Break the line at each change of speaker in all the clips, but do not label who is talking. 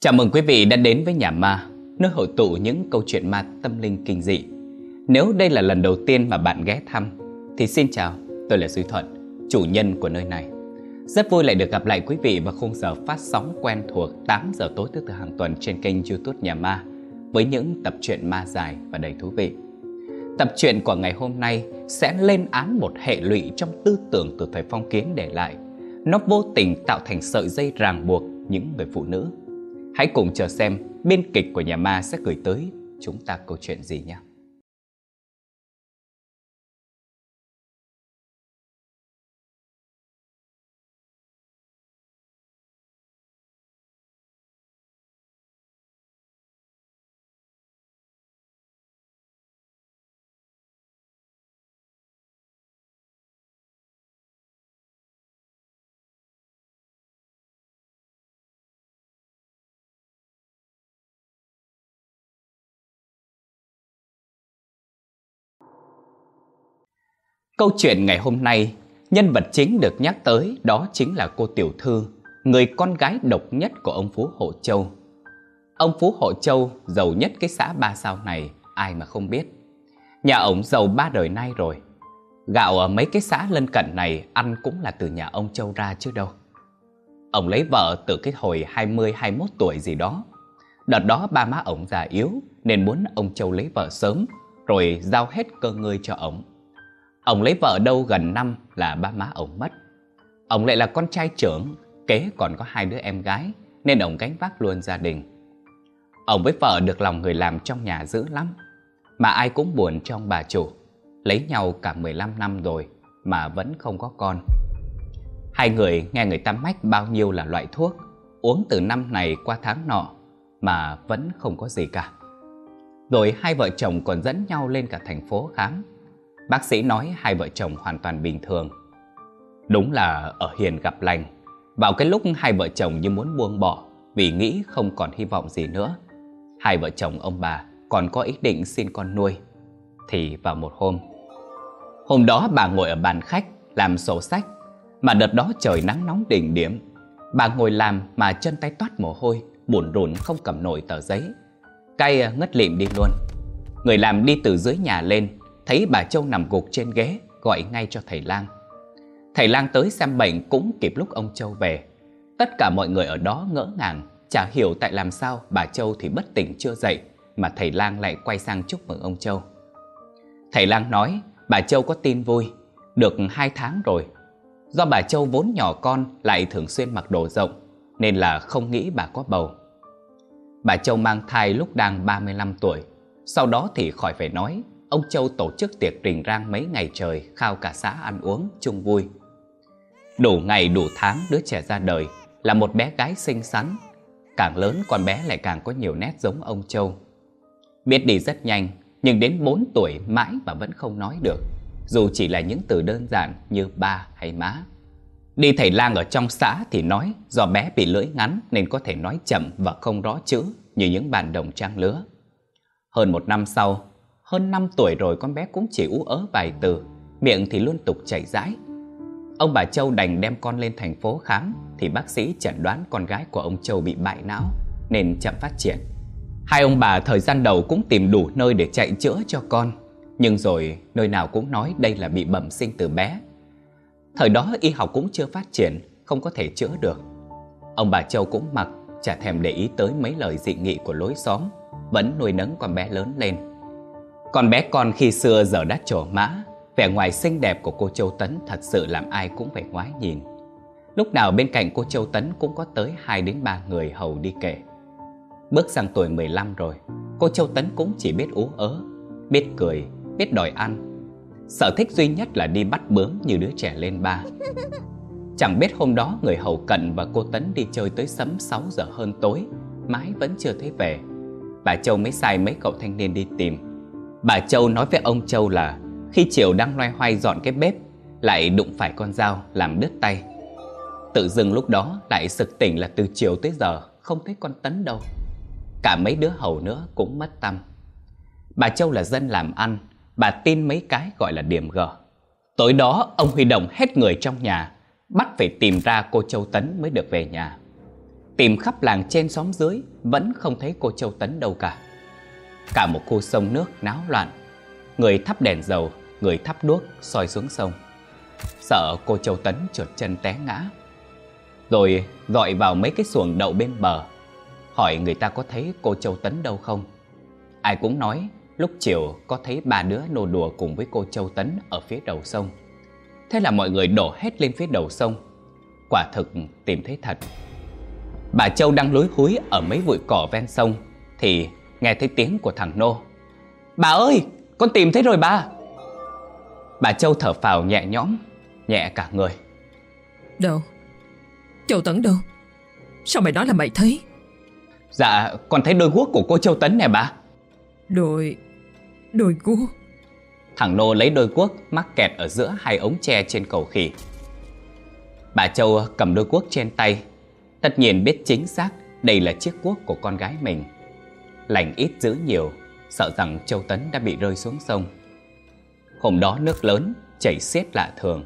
Chào mừng quý vị đã đến với Nhà Ma, nơi hội tụ những câu chuyện ma tâm linh kinh dị. Nếu đây là lần đầu tiên mà bạn ghé thăm, thì xin chào, tôi là Duy Thuận, chủ nhân của nơi này. Rất vui lại được gặp lại quý vị vào khung giờ phát sóng quen thuộc 8 giờ tối thứ tư hàng tuần trên kênh youtube Nhà Ma với những tập truyện ma dài và đầy thú vị. Tập truyện của ngày hôm nay sẽ lên án một hệ lụy trong tư tưởng từ thời phong kiến để lại. Nó vô tình tạo thành sợi dây ràng buộc những người phụ nữ Hãy cùng chờ xem biên kịch của nhà ma sẽ gửi tới chúng ta câu chuyện gì nhé. Câu chuyện ngày hôm nay, nhân vật chính được nhắc tới đó chính là cô Tiểu Thư, người con gái độc nhất của ông Phú Hộ Châu. Ông Phú Hộ Châu giàu nhất cái xã ba sao này, ai mà không biết. Nhà ông giàu ba đời nay rồi. Gạo ở mấy cái xã lân cận này ăn cũng là từ nhà ông Châu ra chứ đâu. Ông lấy vợ từ cái hồi 20-21 tuổi gì đó. Đợt đó ba má ông già yếu nên muốn ông Châu lấy vợ sớm rồi giao hết cơ ngơi cho ông. Ông lấy vợ đâu gần năm là ba má ông mất. Ông lại là con trai trưởng, kế còn có hai đứa em gái, nên ông gánh vác luôn gia đình. Ông với vợ được lòng người làm trong nhà dữ lắm, mà ai cũng buồn trong bà chủ. Lấy nhau cả 15 năm rồi mà vẫn không có con. Hai người nghe người ta mách bao nhiêu là loại thuốc, uống từ năm này qua tháng nọ mà vẫn không có gì cả. Rồi hai vợ chồng còn dẫn nhau lên cả thành phố khám Bác sĩ nói hai vợ chồng hoàn toàn bình thường. Đúng là ở hiền gặp lành. Vào cái lúc hai vợ chồng như muốn buông bỏ vì nghĩ không còn hy vọng gì nữa. Hai vợ chồng ông bà còn có ý định xin con nuôi. Thì vào một hôm, hôm đó bà ngồi ở bàn khách làm sổ sách. Mà đợt đó trời nắng nóng đỉnh điểm. Bà ngồi làm mà chân tay toát mồ hôi, buồn rùn không cầm nổi tờ giấy. Cay ngất lịm đi luôn. Người làm đi từ dưới nhà lên thấy bà Châu nằm gục trên ghế, gọi ngay cho thầy Lang. Thầy Lang tới xem bệnh cũng kịp lúc ông Châu về. Tất cả mọi người ở đó ngỡ ngàng, chả hiểu tại làm sao bà Châu thì bất tỉnh chưa dậy, mà thầy Lang lại quay sang chúc mừng ông Châu. Thầy Lang nói, bà Châu có tin vui, được hai tháng rồi. Do bà Châu vốn nhỏ con lại thường xuyên mặc đồ rộng, nên là không nghĩ bà có bầu. Bà Châu mang thai lúc đang 35 tuổi, sau đó thì khỏi phải nói, ông Châu tổ chức tiệc rình rang mấy ngày trời khao cả xã ăn uống chung vui. Đủ ngày đủ tháng đứa trẻ ra đời là một bé gái xinh xắn, càng lớn con bé lại càng có nhiều nét giống ông Châu. Biết đi rất nhanh, nhưng đến 4 tuổi mãi mà vẫn không nói được, dù chỉ là những từ đơn giản như ba hay má. Đi thầy lang ở trong xã thì nói do bé bị lưỡi ngắn nên có thể nói chậm và không rõ chữ như những bạn đồng trang lứa. Hơn một năm sau, hơn 5 tuổi rồi con bé cũng chỉ ú ớ vài từ, miệng thì luôn tục chảy rãi. Ông bà Châu đành đem con lên thành phố khám thì bác sĩ chẩn đoán con gái của ông Châu bị bại não nên chậm phát triển. Hai ông bà thời gian đầu cũng tìm đủ nơi để chạy chữa cho con, nhưng rồi nơi nào cũng nói đây là bị bẩm sinh từ bé. Thời đó y học cũng chưa phát triển, không có thể chữa được. Ông bà Châu cũng mặc, chả thèm để ý tới mấy lời dị nghị của lối xóm, vẫn nuôi nấng con bé lớn lên. Con bé con khi xưa giờ đã trổ mã, vẻ ngoài xinh đẹp của cô Châu Tấn thật sự làm ai cũng phải ngoái nhìn. Lúc nào bên cạnh cô Châu Tấn cũng có tới 2 đến 3 người hầu đi kể. Bước sang tuổi 15 rồi, cô Châu Tấn cũng chỉ biết ú ớ, biết cười, biết đòi ăn. Sở thích duy nhất là đi bắt bướm như đứa trẻ lên ba. Chẳng biết hôm đó người hầu cận và cô Tấn đi chơi tới sấm 6 giờ hơn tối, mãi vẫn chưa thấy về. Bà Châu mới sai mấy cậu thanh niên đi tìm Bà Châu nói với ông Châu là khi chiều đang loay hoay dọn cái bếp lại đụng phải con dao làm đứt tay. Tự dưng lúc đó lại sực tỉnh là từ chiều tới giờ không thấy con Tấn đâu. Cả mấy đứa hầu nữa cũng mất tâm. Bà Châu là dân làm ăn, bà tin mấy cái gọi là điểm gờ. Tối đó ông huy động hết người trong nhà, bắt phải tìm ra cô Châu Tấn mới được về nhà. Tìm khắp làng trên xóm dưới Vẫn không thấy cô Châu Tấn đâu cả Cả một khu sông nước náo loạn. Người thắp đèn dầu, Người thắp đuốc soi xuống sông. Sợ cô Châu Tấn trượt chân té ngã. Rồi gọi vào mấy cái xuồng đậu bên bờ, Hỏi người ta có thấy cô Châu Tấn đâu không. Ai cũng nói lúc chiều có thấy ba đứa nô đùa cùng với cô Châu Tấn ở phía đầu sông. Thế là mọi người đổ hết lên phía đầu sông. Quả thực tìm thấy thật. Bà Châu đang lối húi ở mấy bụi cỏ ven sông Thì nghe thấy tiếng của thằng Nô. Bà ơi, con tìm thấy rồi bà. Bà Châu thở phào nhẹ nhõm Nhẹ cả người.
Đâu? Châu Tấn đâu? Sao mày nói là mày thấy?
Dạ, con thấy đôi guốc của cô Châu Tấn nè bà.
Đôi Đôi guốc.
Thằng Nô lấy đôi guốc mắc kẹt ở giữa hai ống tre trên cầu khỉ. Bà Châu cầm đôi guốc trên tay. Tất nhiên biết chính xác đây là chiếc guốc của con gái mình Lành ít dữ nhiều, Sợ rằng Châu Tấn đã bị rơi xuống sông. Hôm đó nước lớn Chảy xiết lạ thường.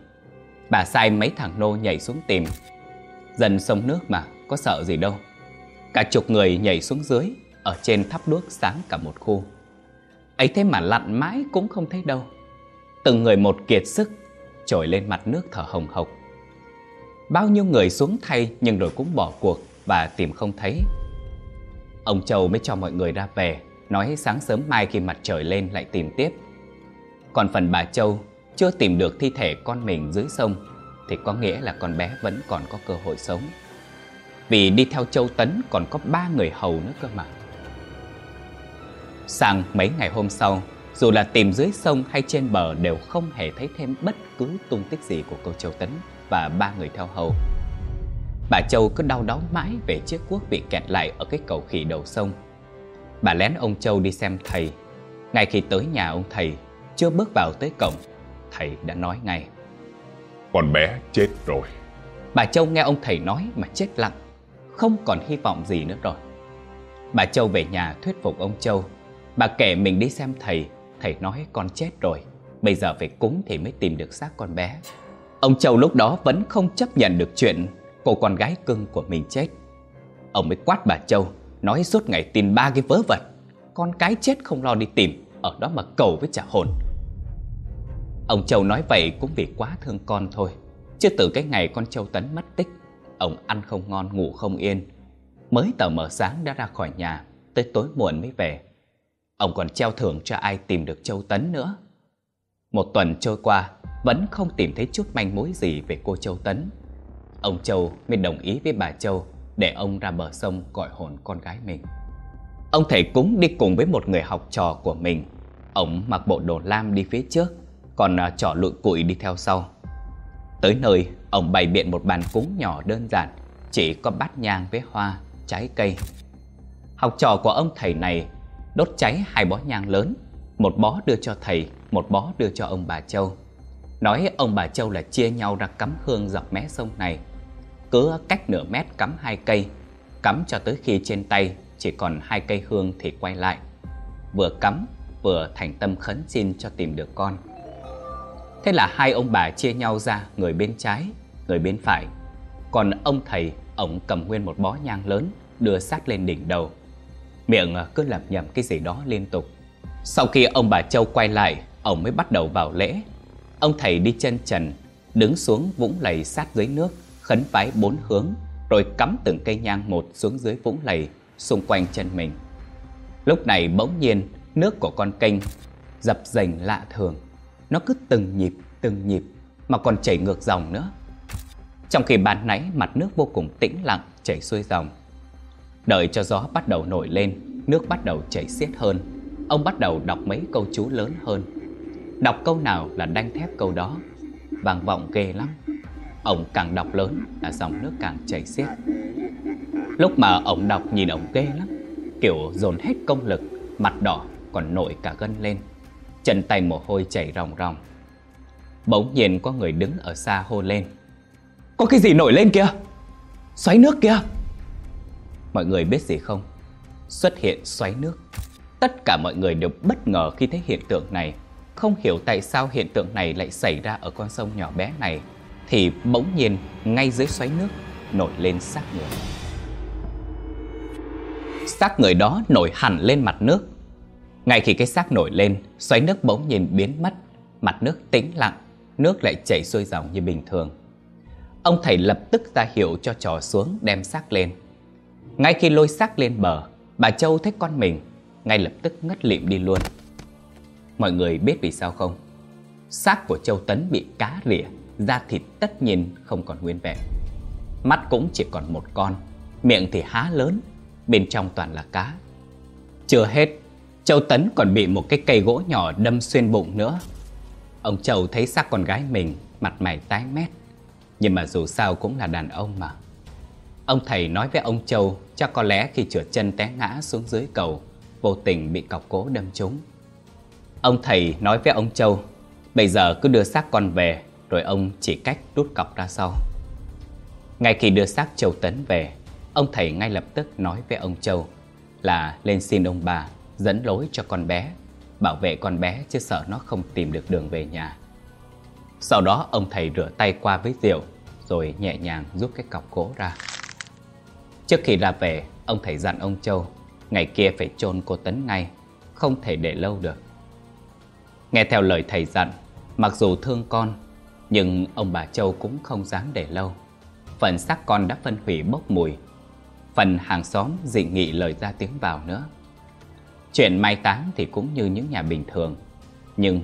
Bà sai mấy thằng nô nhảy xuống tìm. Dần sông nước mà, Có sợ gì đâu. Cả chục người nhảy xuống dưới, Ở trên thắp đuốc sáng cả một khu. Ấy thế mà lặn mãi cũng không thấy đâu. Từng người một kiệt sức, Trồi lên mặt nước thở hồng hộc. Bao nhiêu người xuống thay Nhưng rồi cũng bỏ cuộc Và tìm không thấy. Ông Châu mới cho mọi người ra về, Nói sáng sớm mai khi mặt trời lên lại tìm tiếp. Còn phần bà Châu Chưa tìm được thi thể con mình dưới sông, Thì có nghĩa là con bé vẫn còn có cơ hội sống. Vì đi theo Châu Tấn còn có ba người hầu nữa cơ mà. Sang mấy ngày hôm sau, Dù là tìm dưới sông hay trên bờ Đều không hề thấy thêm bất cứ tung tích gì của cô Châu Tấn Và ba người theo hầu. Bà Châu cứ đau đáu mãi về chiếc cuốc bị kẹt lại ở cái cầu khỉ đầu sông. Bà lén ông Châu đi xem thầy. Ngay khi tới nhà ông thầy Chưa bước vào tới cổng Thầy đã nói ngay.
Con bé chết rồi.
Bà Châu nghe ông thầy nói mà chết lặng Không còn hy vọng gì nữa rồi. Bà Châu về nhà thuyết phục ông Châu. Bà kể mình đi xem thầy Thầy nói con chết rồi Bây giờ phải cúng thì mới tìm được xác con bé. Ông Châu lúc đó vẫn không chấp nhận được chuyện Cô con gái cưng của mình chết. Ông mới quát bà Châu, Nói suốt ngày tin ba cái vớ vẩn. Con cái chết không lo đi tìm, Ở đó mà cầu với trả hồn. Ông Châu nói vậy cũng vì quá thương con thôi, Chứ từ cái ngày con Châu Tấn mất tích, Ông ăn không ngon, ngủ không yên. Mới tờ mở sáng đã ra khỏi nhà, Tới tối muộn mới về. Ông còn treo thưởng cho ai tìm được Châu Tấn nữa. Một tuần trôi qua, Vẫn không tìm thấy chút manh mối gì về cô Châu Tấn. Ông Châu mới đồng ý với bà Châu Để ông ra bờ sông gọi hồn con gái mình. Ông thầy cúng đi cùng với một người học trò của mình. Ông mặc bộ đồ lam đi phía trước Còn à, trò lụi cụi đi theo sau. Tới nơi, ông bày biện một bàn cúng nhỏ đơn giản Chỉ có bát nhang với hoa, trái cây. Học trò của ông thầy này đốt cháy hai bó nhang lớn Một bó đưa cho thầy, một bó đưa cho ông bà Châu. Nói ông bà Châu là chia nhau ra cắm hương dọc mé sông này. Cứ cách nửa mét cắm hai cây Cắm cho tới khi trên tay chỉ còn hai cây hương thì quay lại. Vừa cắm vừa thành tâm khấn xin cho tìm được con. Thế là hai ông bà chia nhau ra người bên trái, người bên phải. Còn ông thầy, ông cầm nguyên một bó nhang lớn đưa sát lên đỉnh đầu. Miệng cứ lẩm nhẩm cái gì đó liên tục. Sau khi ông bà Châu quay lại Ông mới bắt đầu vào lễ. Ông thầy đi chân trần Đứng xuống vũng lầy sát dưới nước. Khấn vái bốn hướng, Rồi cắm từng cây nhang một xuống dưới vũng lầy, Xung quanh chân mình. Lúc này bỗng nhiên, Nước của con kênh dập dềnh lạ thường. Nó cứ từng nhịp từng nhịp, Mà còn chảy ngược dòng nữa. Trong khi ban nãy mặt nước vô cùng tĩnh lặng Chảy xuôi dòng, Đợi cho gió bắt đầu nổi lên, Nước bắt đầu chảy xiết hơn. Ông bắt đầu đọc mấy câu chú lớn hơn. Đọc câu nào là đanh thép câu đó. Vang vọng ghê lắm ổng càng đọc lớn là dòng nước càng chảy xiết. Lúc mà ổng đọc nhìn ổng ghê lắm, Kiểu dồn hết công lực, Mặt đỏ còn nổi cả gân lên, Chân tay mồ hôi chảy ròng ròng. Bỗng nhiên có người đứng ở xa hô lên. Có cái gì nổi lên kìa? Xoáy nước kìa! Mọi người biết gì không? Xuất hiện xoáy nước. Tất cả mọi người đều bất ngờ khi thấy hiện tượng này. Không hiểu tại sao hiện tượng này lại xảy ra ở con sông nhỏ bé này. Thì bỗng nhiên ngay dưới xoáy nước nổi lên xác người xác người đó nổi hẳn lên mặt nước. Ngay khi cái xác nổi lên, xoáy nước bỗng nhìn biến mất, mặt nước tĩnh lặng, nước lại chảy xuôi dòng như bình thường. Ông thầy lập tức ra hiệu cho trò xuống đem xác lên. Ngay khi lôi xác lên bờ, bà Châu thấy con mình, ngay lập tức ngất lịm đi luôn. Mọi người biết vì sao không? Xác của Châu Tấn bị cá rỉa, da thịt tất nhiên không còn nguyên vẹn. Mắt cũng chỉ còn một con, miệng thì há lớn, bên trong toàn là cá. Chưa hết, Châu Tấn còn bị một cái cây gỗ nhỏ đâm xuyên bụng nữa. Ông Châu thấy xác con gái mình, mặt mày tái mét. Nhưng mà dù sao cũng là đàn ông mà. Ông thầy nói với ông Châu chắc có lẽ khi trượt chân té ngã xuống dưới cầu, vô tình bị cọc gỗ đâm trúng. Ông thầy nói với ông Châu, bây giờ cứ đưa xác con về, rồi ông chỉ cách rút cọc ra sau. Ngay khi đưa xác Châu Tấn về, ông thầy ngay lập tức nói với ông Châu là lên xin ông bà dẫn lối cho con bé, bảo vệ con bé chứ sợ nó không tìm được đường về nhà. Sau đó ông thầy rửa tay qua với rượu rồi nhẹ nhàng rút cái cọc gỗ ra. Trước khi ra về, ông thầy dặn ông Châu ngày kia phải chôn cô Tấn ngay, không thể để lâu được. Nghe theo lời thầy dặn, mặc dù thương con, nhưng ông bà Châu cũng không dám để lâu. Phần xác con đã phân hủy bốc mùi, phần hàng xóm dị nghị lời ra tiếng vào nữa. Chuyện mai táng thì cũng như những nhà bình thường, nhưng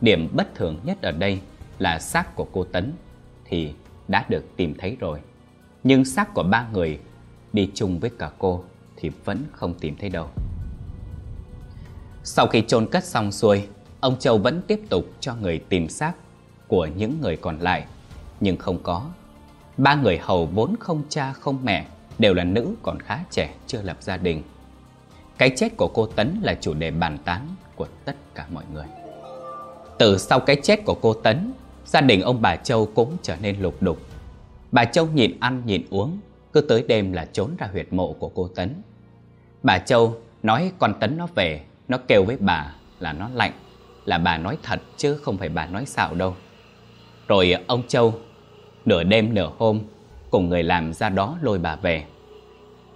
điểm bất thường nhất ở đây là xác của cô Tấn thì đã được tìm thấy rồi. Nhưng xác của ba người đi chung với cả cô thì vẫn không tìm thấy đâu. Sau khi chôn cất xong xuôi, ông Châu vẫn tiếp tục cho người tìm xác của những người còn lại, nhưng không có. Ba người hầu vốn không cha không mẹ, đều là nữ còn khá trẻ chưa lập gia đình. Cái chết của cô Tấn là chủ đề bàn tán của tất cả mọi người. Từ sau cái chết của cô Tấn, gia đình ông bà Châu cũng trở nên lục đục. Bà Châu nhịn ăn nhịn uống, cứ tới đêm là trốn ra huyệt mộ của cô Tấn. Bà Châu nói con Tấn nó về, nó kêu với bà là nó lạnh, là bà nói thật chứ không phải bà nói xạo đâu. Rồi ông Châu nửa đêm nửa hôm cùng người làm ra đó lôi bà về.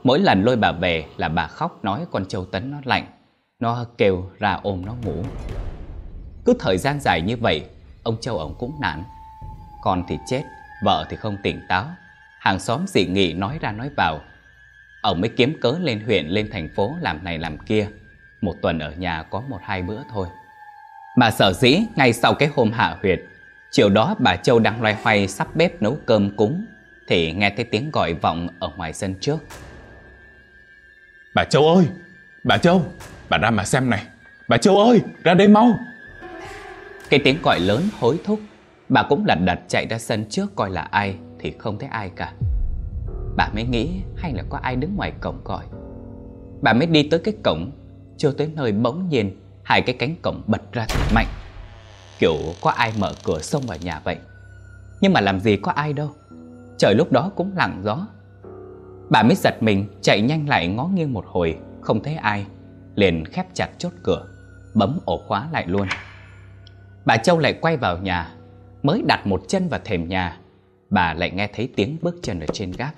Mỗi lần lôi bà về là bà khóc nói con Châu Tấn nó lạnh, nó kêu ra ôm nó ngủ. Cứ thời gian dài như vậy, ông Châu ông cũng nản. Con thì chết, vợ thì không tỉnh táo, hàng xóm dị nghị nói ra nói vào. Ông mới kiếm cớ lên huyện, lên thành phố làm này làm kia. Một tuần ở nhà có một hai bữa thôi. Mà sở dĩ ngay sau cái hôm hạ huyệt, chiều đó bà Châu đang loay hoay sắp bếp nấu cơm cúng, thì nghe thấy tiếng gọi vọng ở ngoài sân trước.
Bà Châu ơi! Bà Châu! Bà ra mà xem này! Bà Châu ơi! Ra đây mau!
Cái tiếng gọi lớn hối thúc Bà cũng lật đật chạy ra sân trước coi là ai Thì không thấy ai cả Bà mới nghĩ hay là có ai đứng ngoài cổng gọi Bà mới đi tới cái cổng Chưa tới nơi bỗng nhiên Hai cái cánh cổng bật ra thật mạnh Kiểu có ai mở cửa xông vào nhà vậy? Nhưng mà làm gì có ai đâu. Trời lúc đó cũng lặng gió. Bà mới giật mình, chạy nhanh lại ngó nghiêng một hồi, Không thấy ai, Liền khép chặt chốt cửa, Bấm ổ khóa lại luôn. Bà Châu lại quay vào nhà, Mới đặt một chân vào thềm nhà, Bà lại nghe thấy tiếng bước chân ở trên gác.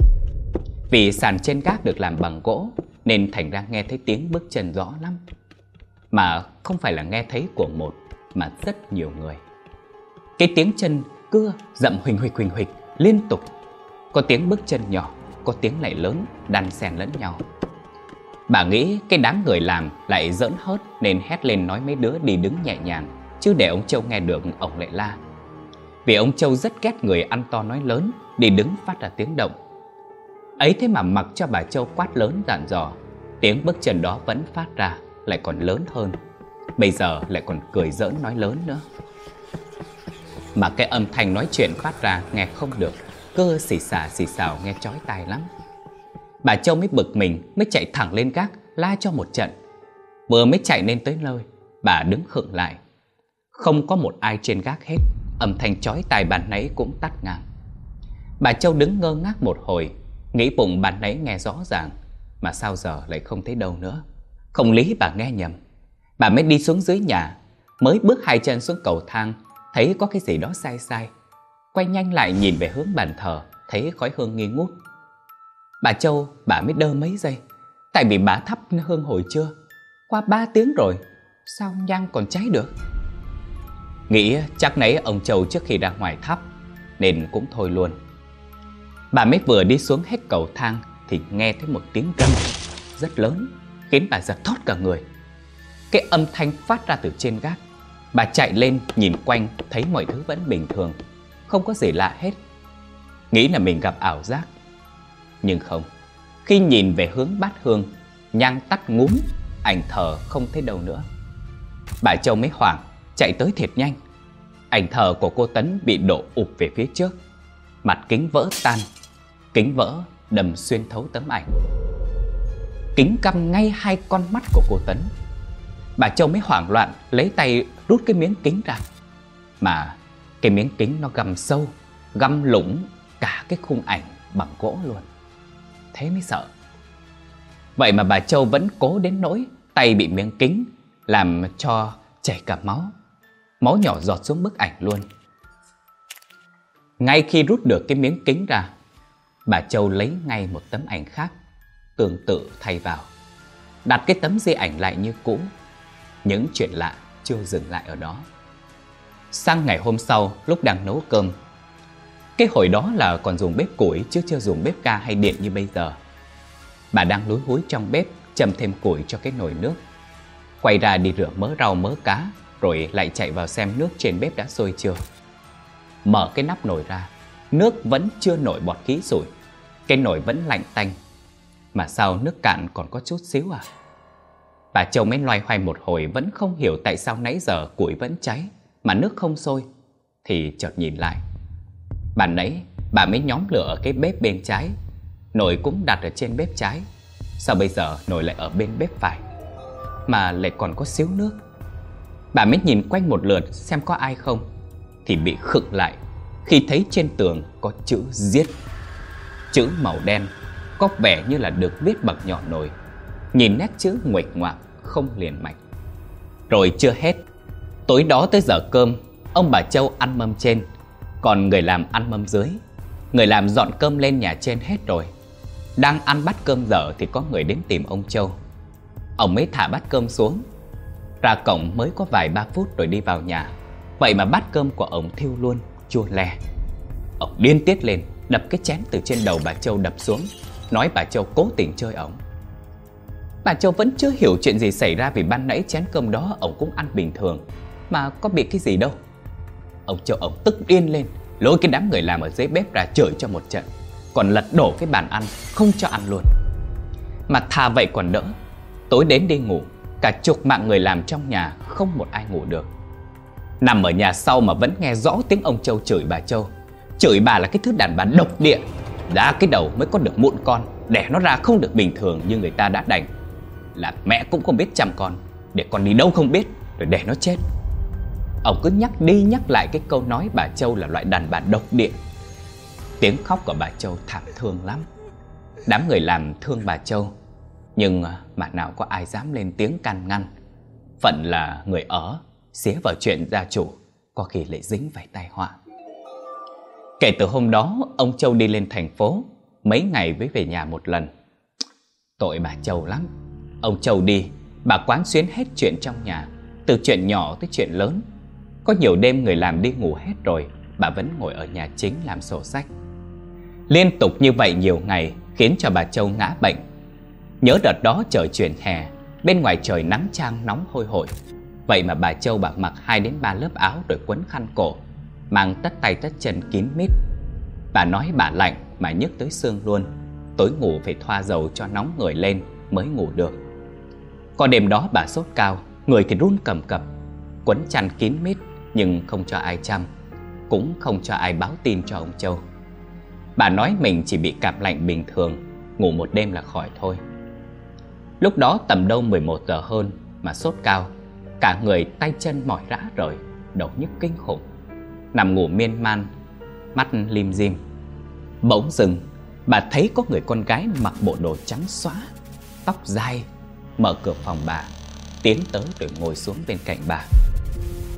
Vì sàn trên gác được làm bằng gỗ, Nên thành ra nghe thấy tiếng bước chân rõ lắm, Mà không phải là nghe thấy của một mà rất nhiều người. Cái tiếng chân cưa dậm huỳnh huỳnh huỳnh huỳnh Liên tục. Có tiếng bước chân nhỏ, Có tiếng lại lớn, đan xen lẫn nhau. Bà nghĩ cái đám người làm lại giỡn hớt Nên hét lên nói mấy đứa đi đứng nhẹ nhàng, Chứ để ông Châu nghe được, ông lại la. Vì ông Châu rất ghét người ăn to nói lớn, Đi đứng phát ra tiếng động. Ấy thế mà mặc cho bà Châu quát lớn dặn dò, Tiếng bước chân đó vẫn phát ra, Lại còn lớn hơn. Bây giờ lại còn cười giỡn nói lớn nữa. Mà cái âm thanh nói chuyện phát ra nghe không được. Cơ xì xà xì xào nghe chói tai lắm. Bà Châu mới bực mình, Mới chạy thẳng lên gác, La cho một trận. Vừa mới chạy lên tới nơi, Bà đứng khựng lại. Không có một ai trên gác hết, Âm thanh chói tai bàn nấy cũng tắt ngang. Bà Châu đứng ngơ ngác một hồi, Nghĩ bụng bàn nấy nghe rõ ràng, Mà sao giờ lại không thấy đâu nữa. Không lý bà nghe nhầm. Bà mới đi xuống dưới nhà, Mới bước hai chân xuống cầu thang, Thấy có cái gì đó sai sai. Quay nhanh lại nhìn về hướng bàn thờ, Thấy khói hương nghi ngút. Bà Châu, bà mới đơ mấy giây. Tại vì bà thắp hương hồi chưa Qua ba tiếng rồi, Sao nhang còn cháy được? Nghĩ chắc nấy ông Châu trước khi ra ngoài thắp, Nên cũng thôi luôn. Bà mới vừa đi xuống hết cầu thang Thì nghe thấy một tiếng râm Rất lớn, Khiến bà giật thót cả người. Cái âm thanh phát ra từ trên gác. Bà chạy lên, nhìn quanh, Thấy mọi thứ vẫn bình thường, Không có gì lạ hết. Nghĩ là mình gặp ảo giác. Nhưng không, Khi nhìn về hướng bát hương, Nhang tắt ngúm, Ảnh thờ không thấy đâu nữa. Bà Châu mới hoảng, Chạy tới thiệt nhanh. Ảnh thờ của cô Tấn bị đổ ụp về phía trước. Mặt kính vỡ tan, Kính vỡ đầm xuyên thấu tấm ảnh. Kính căm ngay hai con mắt của cô Tấn. Bà Châu mới hoảng loạn, Lấy tay rút cái miếng kính ra. Mà cái miếng kính nó găm sâu, Găm lũng cả cái khung ảnh bằng gỗ luôn. Thế mới sợ. Vậy mà bà Châu vẫn cố đến nỗi Tay bị miếng kính Làm cho chảy cả máu. Máu nhỏ giọt xuống bức ảnh luôn. Ngay khi rút được cái miếng kính ra, Bà Châu lấy ngay một tấm ảnh khác, Tương tự thay vào. Đặt cái tấm di ảnh lại như cũ những chuyện lạ chưa dừng lại ở đó. Sang ngày hôm sau, lúc đang nấu cơm, Cái hồi đó là còn dùng bếp củi chứ chưa dùng bếp ga hay điện như bây giờ. Bà đang lúi húi trong bếp, châm thêm củi cho cái nồi nước. Quay ra đi rửa mớ rau mớ cá, Rồi lại chạy vào xem nước trên bếp đã sôi chưa. Mở cái nắp nồi ra, Nước vẫn chưa nổi bọt khí sủi. Cái nồi vẫn lạnh tanh. Mà sao nước cạn còn có chút xíu à? Bà Châu mới loay hoay một hồi Vẫn không hiểu tại sao nãy giờ củi vẫn cháy, Mà nước không sôi. Thì chợt nhìn lại. Bà nãy, bà mới nhóm lửa ở cái bếp bên trái. Nồi cũng đặt ở trên bếp trái. Sao bây giờ nồi lại ở bên bếp phải? Mà lại còn có xíu nước. Bà mới nhìn quanh một lượt xem có ai không. Thì bị khựng lại. Khi thấy trên tường có chữ giết. Chữ màu đen, Có vẻ như là được viết bằng nhỏ nồi. Nhìn nét chữ nguệch ngoạc Không liền mạch. Rồi chưa hết Tối đó tới giờ cơm Ông bà Châu ăn mâm trên Còn người làm ăn mâm dưới. Người làm dọn cơm lên nhà trên hết rồi. Đang ăn bát cơm dở thì có người đến tìm ông Châu. Ông mới thả bát cơm xuống. Ra cổng mới có vài ba phút rồi đi vào nhà. Vậy mà bát cơm của ông thiêu luôn, chua le. Ông điên tiết lên, đập cái chén từ trên đầu bà Châu đập xuống. Nói bà Châu cố tình chơi ông. Bà Châu vẫn chưa hiểu chuyện gì xảy ra Vì ban nãy chén cơm đó ông cũng ăn bình thường. Mà có bị cái gì đâu. Ông Châu, ông tức điên lên, Lôi cái đám người làm ở dưới bếp ra chửi cho một trận. Còn lật đổ cái bàn ăn, Không cho ăn luôn. Mà thà vậy còn đỡ. Tối đến đi ngủ, Cả chục mạng người làm trong nhà, Không một ai ngủ được. Nằm ở nhà sau mà vẫn nghe rõ tiếng ông Châu chửi bà Châu. Chửi bà là cái thứ đàn bà độc địa. Đã cái đầu mới có được muộn con, Đẻ nó ra không được bình thường như người ta đã đành. Là mẹ cũng không biết chăm con, Để con đi đâu không biết, Rồi để nó chết. Ông cứ nhắc đi nhắc lại cái câu nói bà Châu là loại đàn bà độc địa. Tiếng khóc của bà Châu thảm thương lắm. Đám người làm thương bà Châu, Nhưng à, mà nào có ai dám lên tiếng can ngăn. Phận là người ở Xía vào chuyện gia chủ, Có khi lại dính phải tai họa. Kể từ hôm đó, Ông Châu đi lên thành phố, Mấy ngày mới về nhà một lần. Tội bà Châu lắm. Ông Châu đi Bà quán xuyến hết chuyện trong nhà Từ chuyện nhỏ tới chuyện lớn Có nhiều đêm người làm đi ngủ hết rồi Bà vẫn ngồi ở nhà chính làm sổ sách Liên tục như vậy nhiều ngày khiến cho bà Châu ngã bệnh. Nhớ đợt đó trời chuyển hè, bên ngoài trời nắng trang nóng hôi hổi. Vậy mà bà Châu bà mặc 2 đến 3 lớp áo rồi quấn khăn cổ, mang tất tay tất chân kín mít. Bà nói bà lạnh mà nhức tới xương luôn, tối ngủ phải thoa dầu cho nóng người lên mới ngủ được. Có đêm đó bà sốt cao, người thì run cầm cập, quấn chăn kín mít nhưng không cho ai chăm, cũng không cho ai báo tin cho ông Châu. Bà nói mình chỉ bị cảm lạnh bình thường Ngủ một đêm là khỏi thôi. Lúc đó tầm đâu 11 giờ hơn Mà sốt cao Cả người tay chân mỏi rã rời, Đầu nhức kinh khủng. Nằm ngủ miên man Mắt lim dim. Bỗng dừng Bà thấy có người con gái mặc bộ đồ trắng xóa Tóc dài Mở cửa phòng bà, Tiến tới rồi ngồi xuống bên cạnh bà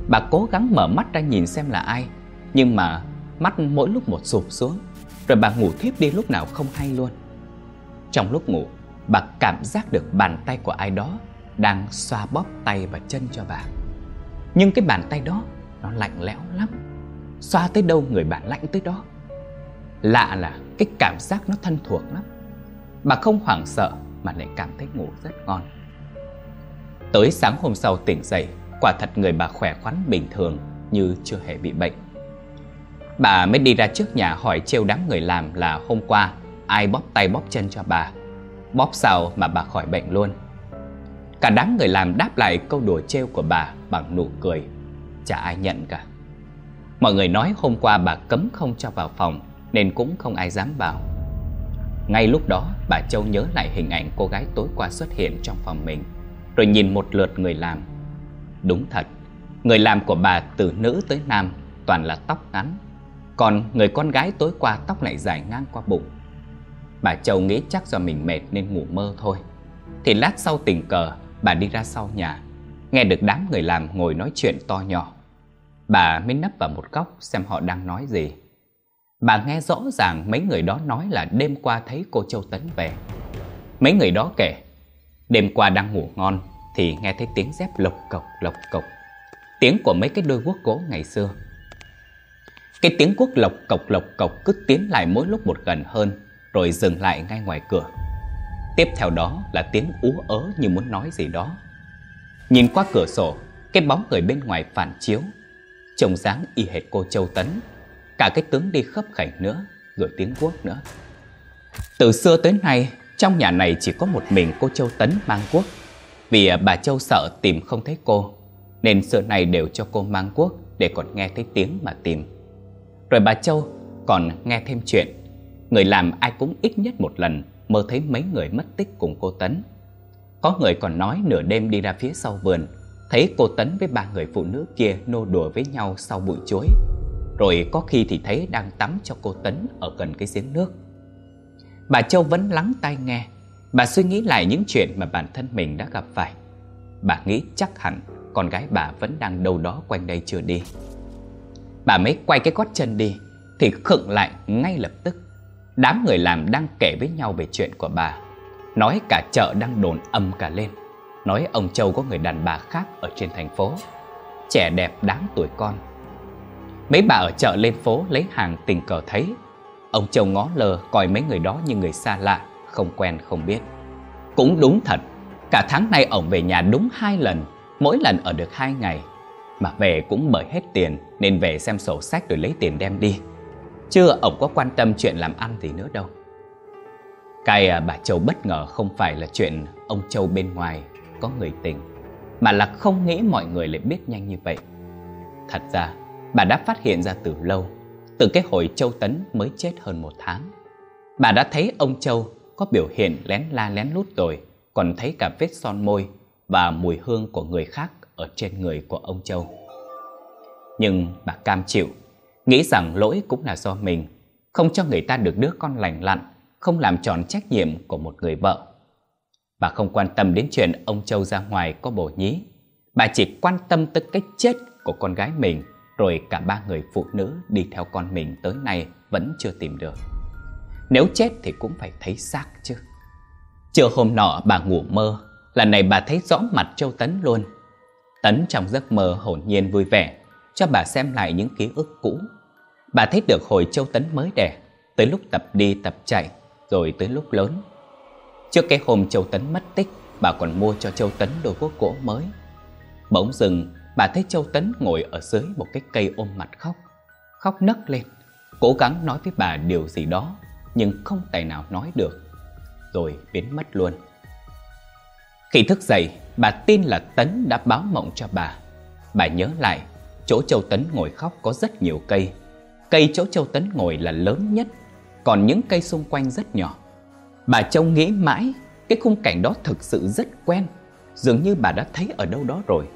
Bà cố gắng mở mắt ra nhìn xem là ai, Nhưng mà mắt mỗi lúc một sụp xuống, rồi bà ngủ thiếp đi lúc nào không hay luôn Trong lúc ngủ, bà cảm giác được bàn tay của ai đó đang xoa bóp tay và chân cho bà. Nhưng cái bàn tay đó, nó lạnh lẽo lắm. Xoa tới đâu người bạn lạnh tới đó. Lạ là cái cảm giác nó thân thuộc lắm. Bà không hoảng sợ mà lại cảm thấy ngủ rất ngon. Tới sáng hôm sau tỉnh dậy, quả thật người bà khỏe khoắn bình thường như chưa hề bị bệnh. Bà mới đi ra trước nhà hỏi trêu đám người làm là hôm qua ai bóp tay bóp chân cho bà. Bóp sao mà bà khỏi bệnh luôn. Cả đám người làm đáp lại câu đùa trêu của bà bằng nụ cười. Chả ai nhận cả. Mọi người nói hôm qua bà cấm không cho vào phòng nên cũng không ai dám vào. Ngay lúc đó bà Châu nhớ lại hình ảnh cô gái tối qua xuất hiện trong phòng mình Rồi nhìn một lượt người làm. Đúng thật, người làm của bà từ nữ tới nam toàn là tóc ngắn Còn người con gái tối qua tóc lại dài ngang qua bụng. Bà Châu nghĩ chắc do mình mệt nên ngủ mơ thôi. Thì lát sau tình cờ bà đi ra sau nhà Nghe được đám người làm ngồi nói chuyện to nhỏ. Bà mới nấp vào một góc xem họ đang nói gì. Bà nghe rõ ràng mấy người đó nói là đêm qua thấy cô Châu Tấn về. Mấy người đó kể, đêm qua đang ngủ ngon thì nghe thấy tiếng dép lộc cộc lộc cộc. Tiếng của mấy cái đôi guốc gỗ ngày xưa. Cái tiếng guốc lộc cộc lộc cộc cứ tiến lại mỗi lúc một gần hơn rồi dừng lại ngay ngoài cửa. Tiếp theo đó là tiếng ú ớ như muốn nói gì đó. Nhìn qua cửa sổ, cái bóng người bên ngoài phản chiếu, trông dáng y hệt cô Châu Tấn cả cái tướng đi khớp khảnh nữa, rồi tiếng quốc nữa. Từ xưa tới nay, trong nhà này chỉ có một mình cô Châu Tấn mang quốc. Vì à, bà Châu sợ tìm không thấy cô, nên xưa này đều cho cô mang quốc để còn nghe thấy tiếng mà tìm. Rồi bà Châu còn nghe thêm chuyện, người làm ai cũng ít nhất một lần mơ thấy mấy người mất tích cùng cô Tấn. Có người còn nói nửa đêm đi ra phía sau vườn, thấy cô Tấn với ba người phụ nữ kia nô đùa với nhau sau bụi chuối rồi có khi thì thấy đang tắm cho cô Tấn ở gần cái giếng nước. Bà Châu vẫn lắng tai nghe. Bà suy nghĩ lại những chuyện mà bản thân mình đã gặp phải. Bà nghĩ chắc hẳn con gái bà vẫn đang đâu đó quanh đây chưa đi. Bà mới quay cái gót chân đi, Thì khựng lại ngay lập tức. Đám người làm đang kể với nhau về chuyện của bà. Nói cả chợ đang đồn âm cả lên. Nói ông Châu có người đàn bà khác ở trên thành phố. Trẻ đẹp đáng tuổi con. Mấy bà ở chợ lên phố lấy hàng tình cờ thấy. Ông Châu ngó lờ coi mấy người đó như người xa lạ, Không quen, không biết. Cũng đúng thật, Cả tháng nay ông về nhà đúng hai lần, Mỗi lần ở được hai ngày. Mà về cũng bởi hết tiền, Nên về xem sổ sách rồi lấy tiền đem đi. Chưa ông có quan tâm chuyện làm ăn gì nữa đâu. Cái à, bà Châu bất ngờ không phải là chuyện Ông Châu bên ngoài, có người tình, Mà là không nghĩ mọi người lại biết nhanh như vậy. Thật ra bà đã phát hiện ra từ lâu, từ cái hồi Châu Tấn mới chết hơn một tháng. Bà đã thấy ông Châu có biểu hiện lén la lén lút rồi, còn thấy cả vết son môi và mùi hương của người khác ở trên người của ông Châu. Nhưng bà cam chịu, nghĩ rằng lỗi cũng là do mình, không cho người ta được đứa con lành lặn, không làm tròn trách nhiệm của một người vợ. Bà không quan tâm đến chuyện ông Châu ra ngoài có bổ nhí, bà chỉ quan tâm tới cái chết của con gái mình rồi cả ba người phụ nữ đi theo con mình tới nay vẫn chưa tìm được. Nếu chết thì cũng phải thấy xác chứ. chiều hôm nọ bà ngủ mơ, lần này bà thấy rõ mặt Châu Tấn luôn. Tấn trong giấc mơ hồn nhiên vui vẻ, cho bà xem lại những ký ức cũ. Bà thấy được hồi Châu Tấn mới đẻ, tới lúc tập đi tập chạy, rồi tới lúc lớn. Trước cái hôm Châu Tấn mất tích, bà còn mua cho Châu Tấn đôi quốc gỗ mới. Bỗng dừng, bà thấy Châu Tấn ngồi ở dưới một cái cây ôm mặt khóc. Khóc nấc lên, cố gắng nói với bà điều gì đó, nhưng không tài nào nói được, rồi biến mất luôn. Khi thức dậy, bà tin là Tấn đã báo mộng cho bà. Bà nhớ lại, chỗ Châu Tấn ngồi khóc có rất nhiều cây. Cây chỗ Châu Tấn ngồi là lớn nhất, còn những cây xung quanh rất nhỏ. Bà Châu nghĩ mãi, cái khung cảnh đó thực sự rất quen, dường như bà đã thấy ở đâu đó rồi.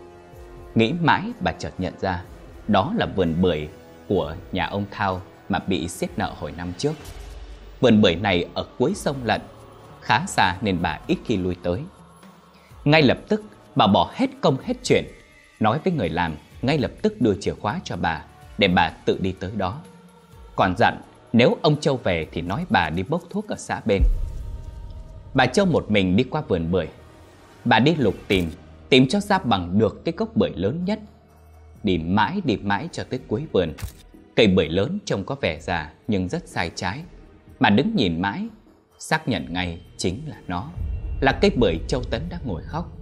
Nghĩ mãi bà chợt nhận ra, Đó là vườn bưởi của nhà ông Thao Mà bị xiết nợ hồi năm trước. Vườn bưởi này ở cuối sông Lận, Khá xa nên bà ít khi lui tới. Ngay lập tức, bà bỏ hết công hết chuyện, Nói với người làm, ngay lập tức đưa chìa khóa cho bà Để bà tự đi tới đó. Còn dặn, nếu ông Châu về thì nói bà đi bốc thuốc ở xã bên. Bà Châu một mình đi qua vườn bưởi. Bà đi lục tìm Tìm cho ra bằng được cái gốc bưởi lớn nhất. Đi mãi đi mãi cho tới cuối vườn. Cây bưởi lớn trông có vẻ già Nhưng rất sai trái. Mà đứng nhìn mãi, Xác nhận ngay chính là nó. Là cây bưởi Châu Tấn đã ngồi khóc.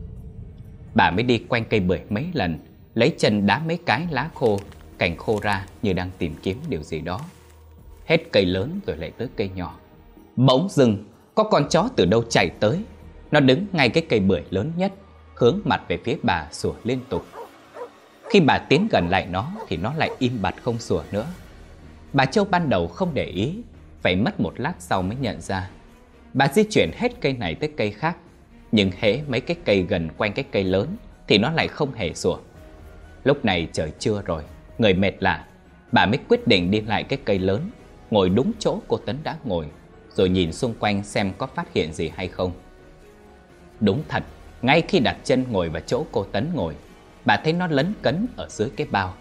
Bà mới đi quanh cây bưởi mấy lần, Lấy chân đá mấy cái lá khô, Cành khô ra như đang tìm kiếm điều gì đó. Hết cây lớn rồi lại tới cây nhỏ. Bỗng dưng, có con chó từ đâu chạy tới. Nó đứng ngay cái cây bưởi lớn nhất. Hướng mặt về phía bà sủa liên tục. Khi bà tiến gần lại nó Thì nó lại im bặt không sủa nữa. Bà Châu ban đầu không để ý, Phải mất một lát sau mới nhận ra. Bà di chuyển hết cây này tới cây khác, Nhưng hễ mấy cái cây gần quanh cái cây lớn Thì nó lại không hề sủa. Lúc này trời trưa rồi, Người mệt lạ, Bà mới quyết định đi lại cái cây lớn, Ngồi đúng chỗ cô Tấn đã ngồi, Rồi nhìn xung quanh xem có phát hiện gì hay không. Đúng thật ngay khi đặt chân ngồi vào chỗ cô Tấn ngồi, Bà thấy nó lấn cấn ở dưới cái bao.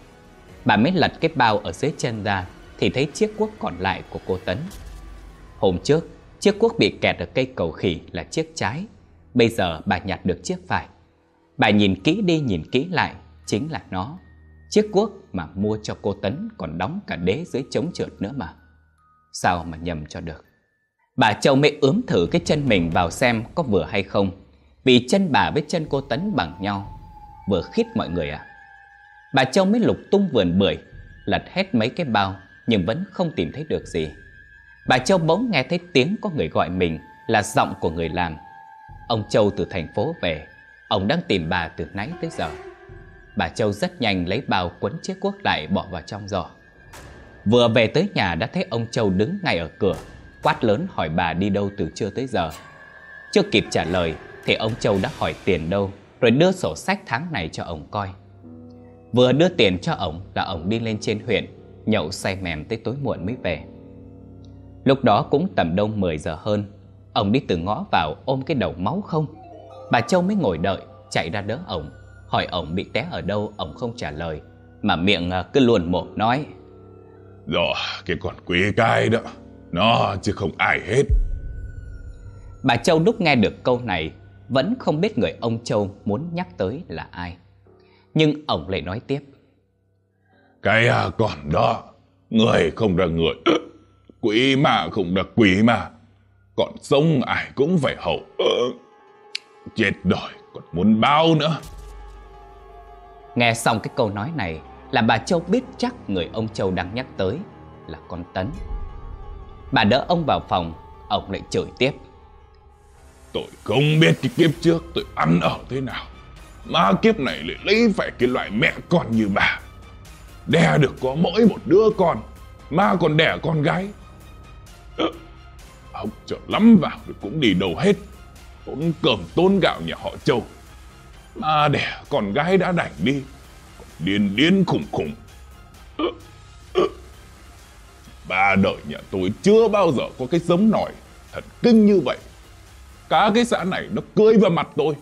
Bà mới lật cái bao ở dưới chân ra Thì thấy chiếc cuốc còn lại của cô Tấn. Hôm trước, Chiếc cuốc bị kẹt ở cây cầu khỉ là chiếc trái. Bây giờ bà nhặt được chiếc phải. Bà nhìn kỹ đi, nhìn kỹ lại, Chính là nó. Chiếc cuốc mà mua cho cô Tấn còn đóng cả đế dưới chống trượt nữa mà. Sao mà nhầm cho được? Bà Châu mới ướm thử cái chân mình vào xem có vừa hay không. Vì chân bà với chân cô Tấn bằng nhau, Vừa khít mọi người à. Bà Châu mới lục tung vườn bưởi, Lật hết mấy cái bao, Nhưng vẫn không tìm thấy được gì. Bà Châu bỗng nghe thấy tiếng có người gọi mình Là giọng của người làm Ông Châu từ thành phố về, Ông đang tìm bà từ nãy tới giờ. Bà Châu rất nhanh lấy bao quấn chiếc cuốc lại bỏ vào trong giỏ. Vừa về tới nhà đã thấy ông Châu đứng ngay ở cửa, Quát lớn hỏi bà đi đâu từ trưa tới giờ. Chưa kịp trả lời thì ông Châu đã hỏi tiền đâu Rồi đưa sổ sách tháng này cho ông coi. Vừa đưa tiền cho ông là ông đi lên trên huyện Nhậu say mềm tới tối muộn mới về. Lúc đó cũng tầm đông 10 giờ hơn Ông đi từ ngõ vào ôm cái đầu máu không. Bà Châu mới ngồi đợi Chạy ra đỡ ông Hỏi ông bị té ở đâu Ông không trả lời Mà miệng à, cứ luồn mồm nói.
Rồi cái con quỷ cai đó Nó chứ không ai hết.
Bà Châu lúc nghe được câu này Vẫn không biết người ông Châu muốn nhắc tới là ai. Nhưng ông lại nói tiếp.
Cái à, con đó Người không ra người Quỷ mà không ra quỷ mà Còn sống ai cũng phải hậu Chết rồi còn muốn bao nữa.
Nghe xong cái câu nói này Là bà Châu biết chắc người ông Châu đang nhắc tới Là con Tấn. Bà đỡ ông vào phòng Ông lại chửi tiếp
Tôi không biết cái kiếp trước tôi ăn ở thế nào. Mà kiếp này lại lấy phải cái loại mẹ con như bà. Đẻ được có mỗi một đứa con Mà còn đẻ con gái. Ừ, Ông trợ lắm vào thì cũng đi đâu hết. Tốn cơm tốn gạo nhà họ Châu. Mà đẻ con gái đã đành đi. Còn điên điên khủng khủng. Ừ, ừ. Ba đời nhà tôi chưa bao giờ có cái giống nòi. Thật kinh như vậy. Cả cái xã này nó cười vào mặt tôi.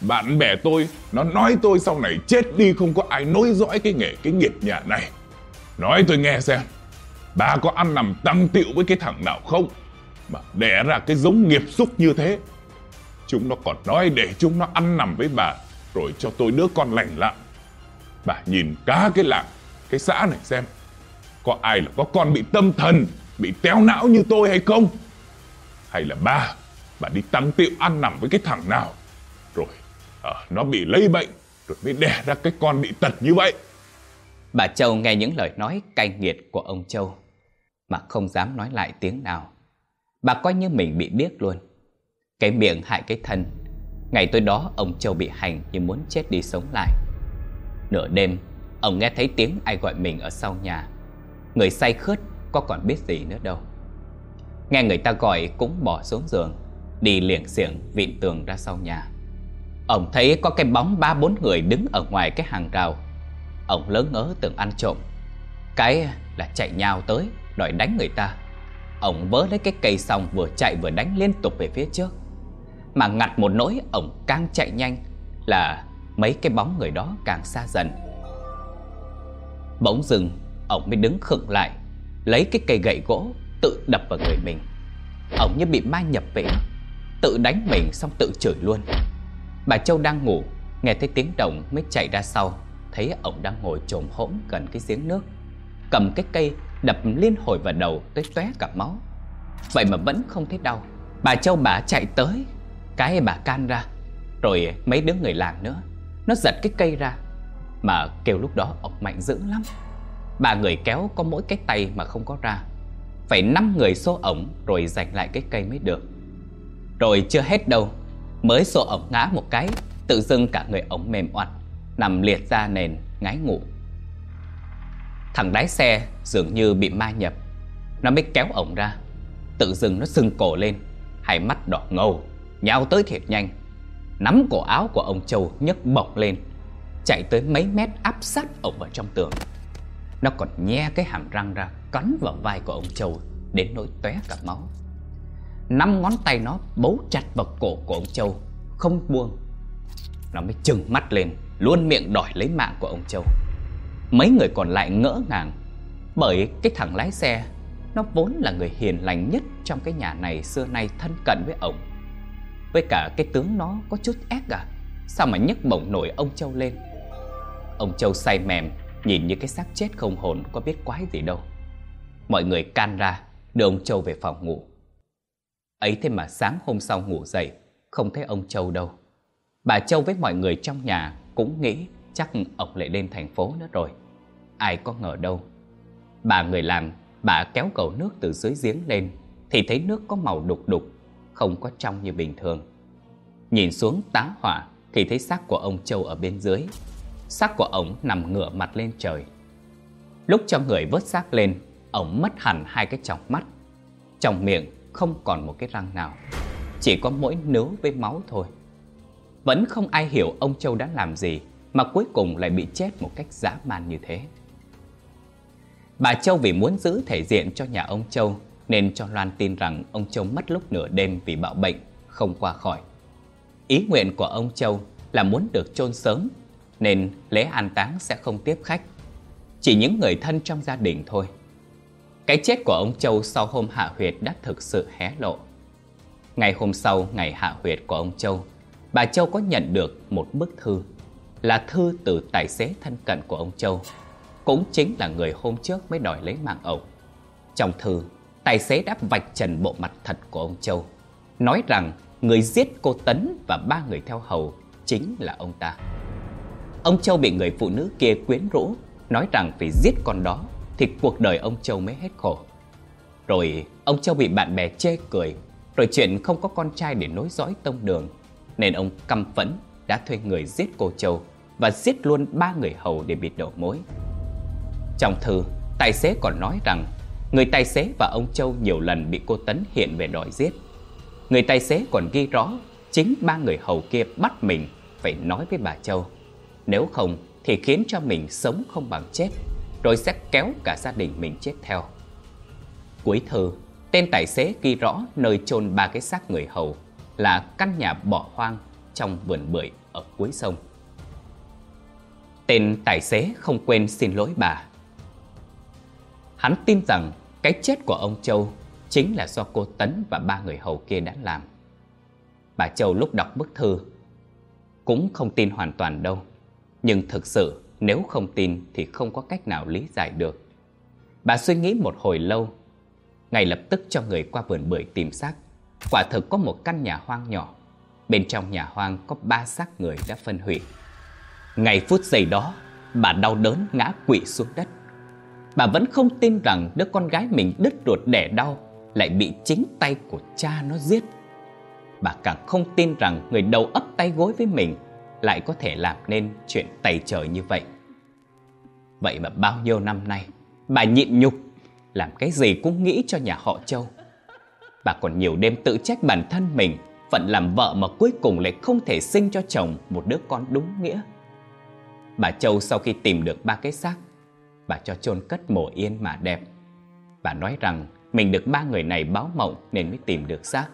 Bạn bè tôi, Nó nói tôi sau này chết đi, Không có ai nối dõi cái nghề, cái nghiệp nhà này. Nói tôi nghe xem, Bà có ăn nằm tâm tiệu với cái thằng nào không? Mà đẻ ra cái giống nghiệp xúc như thế. Chúng nó còn nói để chúng nó ăn nằm với bà, Rồi cho tôi đứa con lành lặn. Bà nhìn cả cái làng, Cái xã này xem, Có ai là có con bị tâm thần, Bị téo não như tôi hay không? Hay là ba Bà đi tăng tiệu ăn nằm với cái thằng nào. Rồi à, nó bị lấy bệnh Rồi mới đẻ ra cái con bị tật như vậy.
Bà Châu nghe những lời nói cay nghiệt của ông Châu Mà không dám nói lại tiếng nào. Bà coi như mình bị điếc luôn. Cái miệng hại cái thân Ngày tối đó ông Châu bị hành như muốn chết đi sống lại. Nửa đêm Ông nghe thấy tiếng ai gọi mình ở sau nhà. Người say khướt có còn biết gì nữa đâu. Nghe người ta gọi cũng bỏ xuống giường. Đi liền xiềng, vịn tường ra sau nhà. Ông thấy có cái bóng ba bốn người đứng ở ngoài cái hàng rào. Ông lớn ngớ tưởng ăn trộm. Cái là chạy nhào tới, Đòi đánh người ta. Ông vớ lấy cái cây xong vừa chạy vừa đánh liên tục về phía trước. Mà ngặt một nỗi, Ông càng chạy nhanh Là mấy cái bóng người đó càng xa dần. Bỗng dừng, Ông mới đứng khựng lại, Lấy cái cây gậy gỗ Tự đập vào người mình. Ông như bị ma nhập vậy tự đánh mình xong tự chửi luôn. Bà Châu đang ngủ, nghe thấy tiếng động mới chạy ra sau, thấy ông đang ngồi trồm hỗn gần cái giếng nước. Cầm cái cây đập liên hồi vào đầu tới tóe cả máu. Vậy mà vẫn không thấy đau. Bà Châu bà chạy tới, cái bà can ra, rồi mấy đứa người làm nữa. Nó giật cái cây ra, mà kêu lúc đó ông mạnh dữ lắm. Ba người kéo có mỗi cái tay mà không có ra Phải năm người xô ổng rồi giành lại cái cây mới được rồi chưa hết đâu, Mới xô ổng ngã một cái, Tự dưng cả người ổng mềm oặt, Nằm liệt ra nền, ngái ngủ. Thằng lái xe dường như bị ma nhập, Nó mới kéo ổng ra. Tự dưng nó sưng cổ lên, Hai mắt đỏ ngầu, Nhào tới thiệt nhanh. Nắm cổ áo của ông Châu nhấc bổng lên, Chạy tới mấy mét áp sát ổng vào trong tường. Nó còn nhe cái hàm răng ra, Cắn vào vai của ông Châu, Đến nỗi tóe cả máu. Năm ngón tay nó bấu chặt vào cổ của ông Châu. Không buông. Nó mới trừng mắt lên, Luôn miệng đòi lấy mạng của ông Châu. Mấy người còn lại ngỡ ngàng, Bởi cái thằng lái xe, Nó vốn là người hiền lành nhất Trong cái nhà này xưa nay thân cận với ông. Với cả cái tướng nó có chút ác à Sao mà nhấc bổng nổi ông Châu lên? Ông Châu say mềm, Nhìn như cái xác chết không hồn, có biết quái gì đâu. Mọi người can ra, Đưa ông Châu về phòng ngủ. Ấy thế mà sáng hôm sau ngủ dậy Không thấy ông Châu đâu. Bà Châu với mọi người trong nhà Cũng nghĩ chắc ông lại lên thành phố nữa rồi. Ai có ngờ đâu. Bà người làm Bà kéo cầu nước từ dưới giếng lên Thì thấy nước có màu đục đục Không có trong như bình thường. Nhìn xuống tá hỏa Thì thấy xác của ông Châu ở bên dưới. Xác của ổng nằm ngửa mặt lên trời. Lúc cho người vớt xác lên, ổng mất hẳn hai cái tròng mắt. Trong miệng không còn một cái răng nào, chỉ có mỗi nướu với máu thôi. Vẫn không ai hiểu ông Châu đã làm gì mà cuối cùng lại bị chết một cách dã man như thế. Bà Châu vì muốn giữ thể diện cho nhà ông Châu nên cho Loan tin rằng ông Châu mất lúc nửa đêm vì bạo bệnh, không qua khỏi. Ý nguyện của ông Châu là muốn được chôn sớm nên lễ an táng sẽ không tiếp khách. Chỉ những người thân trong gia đình thôi. Cái chết của ông Châu sau hôm hạ huyệt đã thực sự hé lộ. Ngày hôm sau ngày hạ huyệt của ông Châu, bà Châu có nhận được một bức thư. Là thư từ tài xế thân cận của ông Châu. Cũng chính là người hôm trước mới đòi lấy mạng ông. Trong thư, tài xế đã vạch trần bộ mặt thật của ông Châu. Nói rằng người giết cô Tấn và ba người theo hầu chính là ông ta. Ông Châu bị người phụ nữ kia quyến rũ Nói rằng phải giết con đó thì cuộc đời ông Châu mới hết khổ. Rồi ông Châu bị bạn bè chê cười Rồi chuyện không có con trai để nối dõi tông đường Nên ông căm phẫn đã thuê người giết cô Châu Và giết luôn ba người hầu để bịt đầu mối. Trong thư, tài xế còn nói rằng Người tài xế và ông Châu nhiều lần bị cô Tấn hiện về đòi giết. Người tài xế còn ghi rõ Chính ba người hầu kia bắt mình phải nói với bà Châu nếu không thì khiến cho mình sống không bằng chết. Rồi sẽ kéo cả gia đình mình chết theo Cuối thư Tên tài xế ghi rõ nơi chôn ba cái xác người hầu Là căn nhà bỏ hoang trong vườn bưởi ở cuối sông Tên tài xế không quên xin lỗi bà Hắn tin rằng cái chết của ông Châu chính là do cô Tấn và ba người hầu kia đã làm. Bà Châu lúc đọc bức thư cũng không tin hoàn toàn đâu. Nhưng thực sự nếu không tin thì không có cách nào lý giải được. Bà suy nghĩ một hồi lâu, ngay lập tức cho người qua vườn bưởi tìm xác. Quả thực có một căn nhà hoang nhỏ, bên trong nhà hoang có ba xác người đã phân hủy. Ngày phút giây đó, bà đau đớn ngã quỵ xuống đất. Bà vẫn không tin rằng đứa con gái mình đứt ruột đẻ đau lại bị chính tay của cha nó giết. Bà càng không tin rằng người đầu ấp tay gối với mình lại có thể làm nên chuyện tày trời như vậy. Vậy mà bao nhiêu năm nay, bà nhịn nhục, làm cái gì cũng nghĩ cho nhà họ Châu. Bà còn nhiều đêm tự trách bản thân mình, phận làm vợ mà cuối cùng lại không thể sinh cho chồng một đứa con đúng nghĩa. Bà Châu sau khi tìm được ba cái xác, bà cho chôn cất mổ yên mà đẹp. Bà nói rằng mình được ba người này báo mộng nên mới tìm được xác.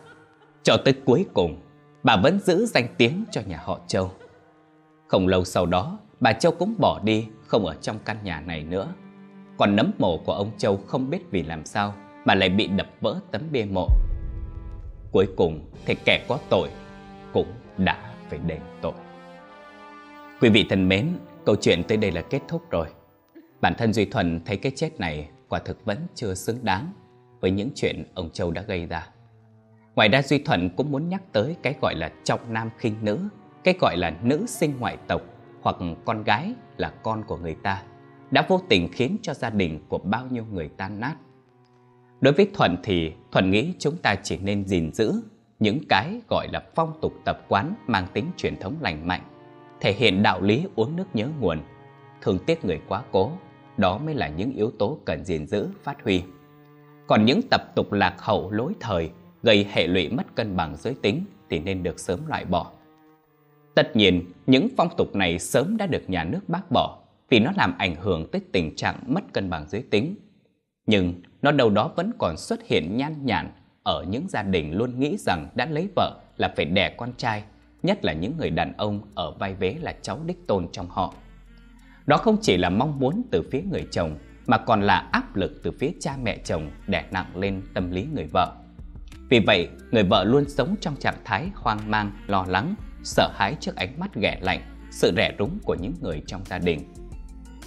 Cho tới cuối cùng, bà vẫn giữ danh tiếng cho nhà họ Châu. Không lâu sau đó, bà Châu cũng bỏ đi, không ở trong căn nhà này nữa. Còn nấm mộ của ông Châu không biết vì làm sao mà lại bị đập vỡ tấm bia mộ. Cuối cùng thì kẻ có tội cũng đã phải đền tội. Quý vị thân mến, câu chuyện tới đây là kết thúc rồi. Bản thân Duy Thuần thấy cái chết này quả thực vẫn chưa xứng đáng với những chuyện ông Châu đã gây ra. Ngoài ra Duy Thuận cũng muốn nhắc tới cái gọi là trọng nam khinh nữ, cái gọi là nữ sinh ngoại tộc hoặc con gái là con của người ta, đã vô tình khiến cho gia đình của bao nhiêu người tan nát. Đối với Thuận thì Thuận nghĩ chúng ta chỉ nên gìn giữ những cái gọi là phong tục tập quán mang tính truyền thống lành mạnh, thể hiện đạo lý uống nước nhớ nguồn, thương tiếc người quá cố, đó mới là những yếu tố cần gìn giữ, phát huy. Còn những tập tục lạc hậu lối thời gây hệ lụy mất cân bằng giới tính thì nên được sớm loại bỏ. Tất nhiên, những phong tục này sớm đã được nhà nước bác bỏ vì nó làm ảnh hưởng tới tình trạng mất cân bằng giới tính. Nhưng nó đâu đó vẫn còn xuất hiện nhan nhản ở những gia đình luôn nghĩ rằng đã lấy vợ là phải đẻ con trai, nhất là những người đàn ông ở vai vế là cháu đích tôn trong họ. Đó không chỉ là mong muốn từ phía người chồng mà còn là áp lực từ phía cha mẹ chồng đè nặng lên tâm lý người vợ. Vì vậy, người vợ luôn sống trong trạng thái hoang mang, lo lắng, sợ hãi trước ánh mắt ghẻ lạnh, sự rẻ rúng của những người trong gia đình.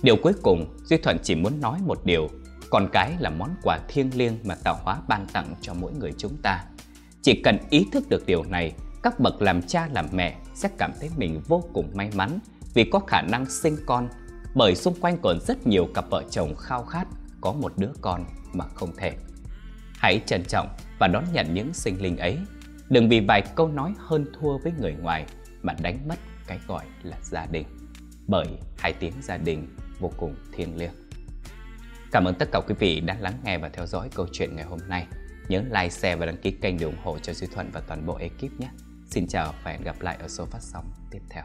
Điều cuối cùng, Duy Thuận chỉ muốn nói một điều, con cái là món quà thiêng liêng mà tạo hóa ban tặng cho mỗi người chúng ta. Chỉ cần ý thức được điều này, các bậc làm cha làm mẹ sẽ cảm thấy mình vô cùng may mắn vì có khả năng sinh con, bởi xung quanh còn rất nhiều cặp vợ chồng khao khát có một đứa con mà không thể. Hãy trân trọng và đón nhận những sinh linh ấy. Đừng vì vài câu nói hơn thua với người ngoài mà đánh mất cái gọi là gia đình. Bởi hai tiếng gia đình vô cùng thiêng liêng. Cảm ơn tất cả quý vị đã lắng nghe và theo dõi câu chuyện ngày hôm nay. Nhớ like, share và đăng ký kênh để ủng hộ cho Duy Thuận và toàn bộ ekip nhé. Xin chào và hẹn gặp lại ở số phát sóng tiếp theo.